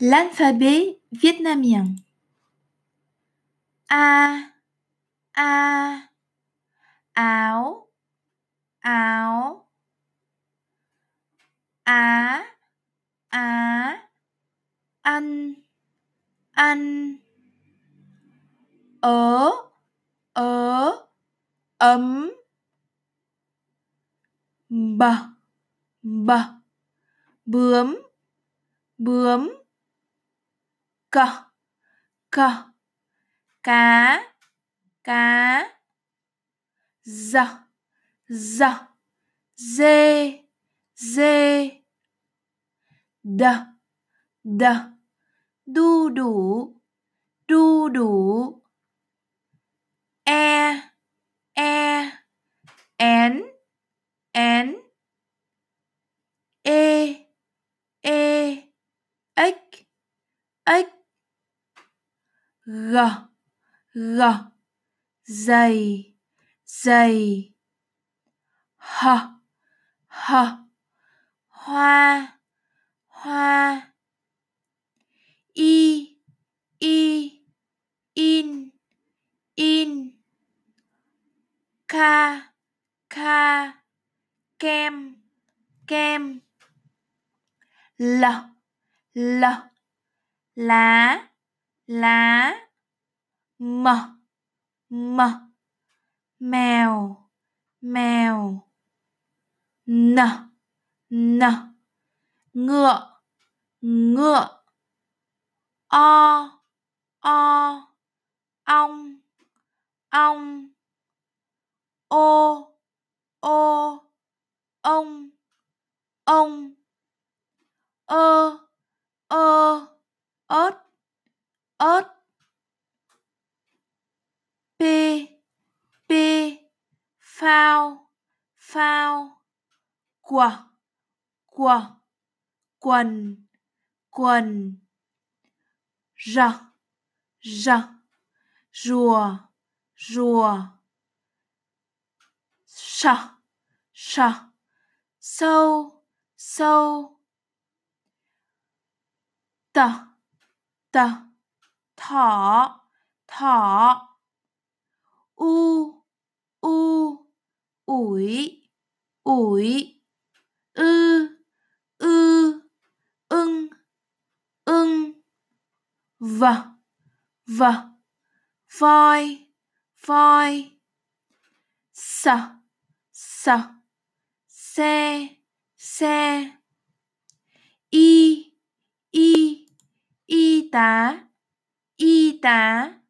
L'alphabet vietnamien. A, a, áo, áo. Á, á, ăn, ăn. Ớ, ớ, ấm. bờ bờ bướm, bướm cơ. Cơ. Cá. Cá. Giờ giờ dê dê đờ đờ đu đủ. Đu đủ. E. E. Én én ê ê ếch ếch g g dày dày h h, hoa hoa y y in in ca ca kem kem. L l, lá lá m m mèo mèo n n ngựa ngựa, o o, ong ong ô ô ông ông ơ ơ, ớt ớt. P p, phao phao. Quà quà quần quần. R r. Rùa rùa. Sờ sờ sâu sâu. T t thỏ thỏ. U u, ủi ủi. Ư ư, ưng ưng. V v. Voi voi. S s. Xe xe y y y tá y tá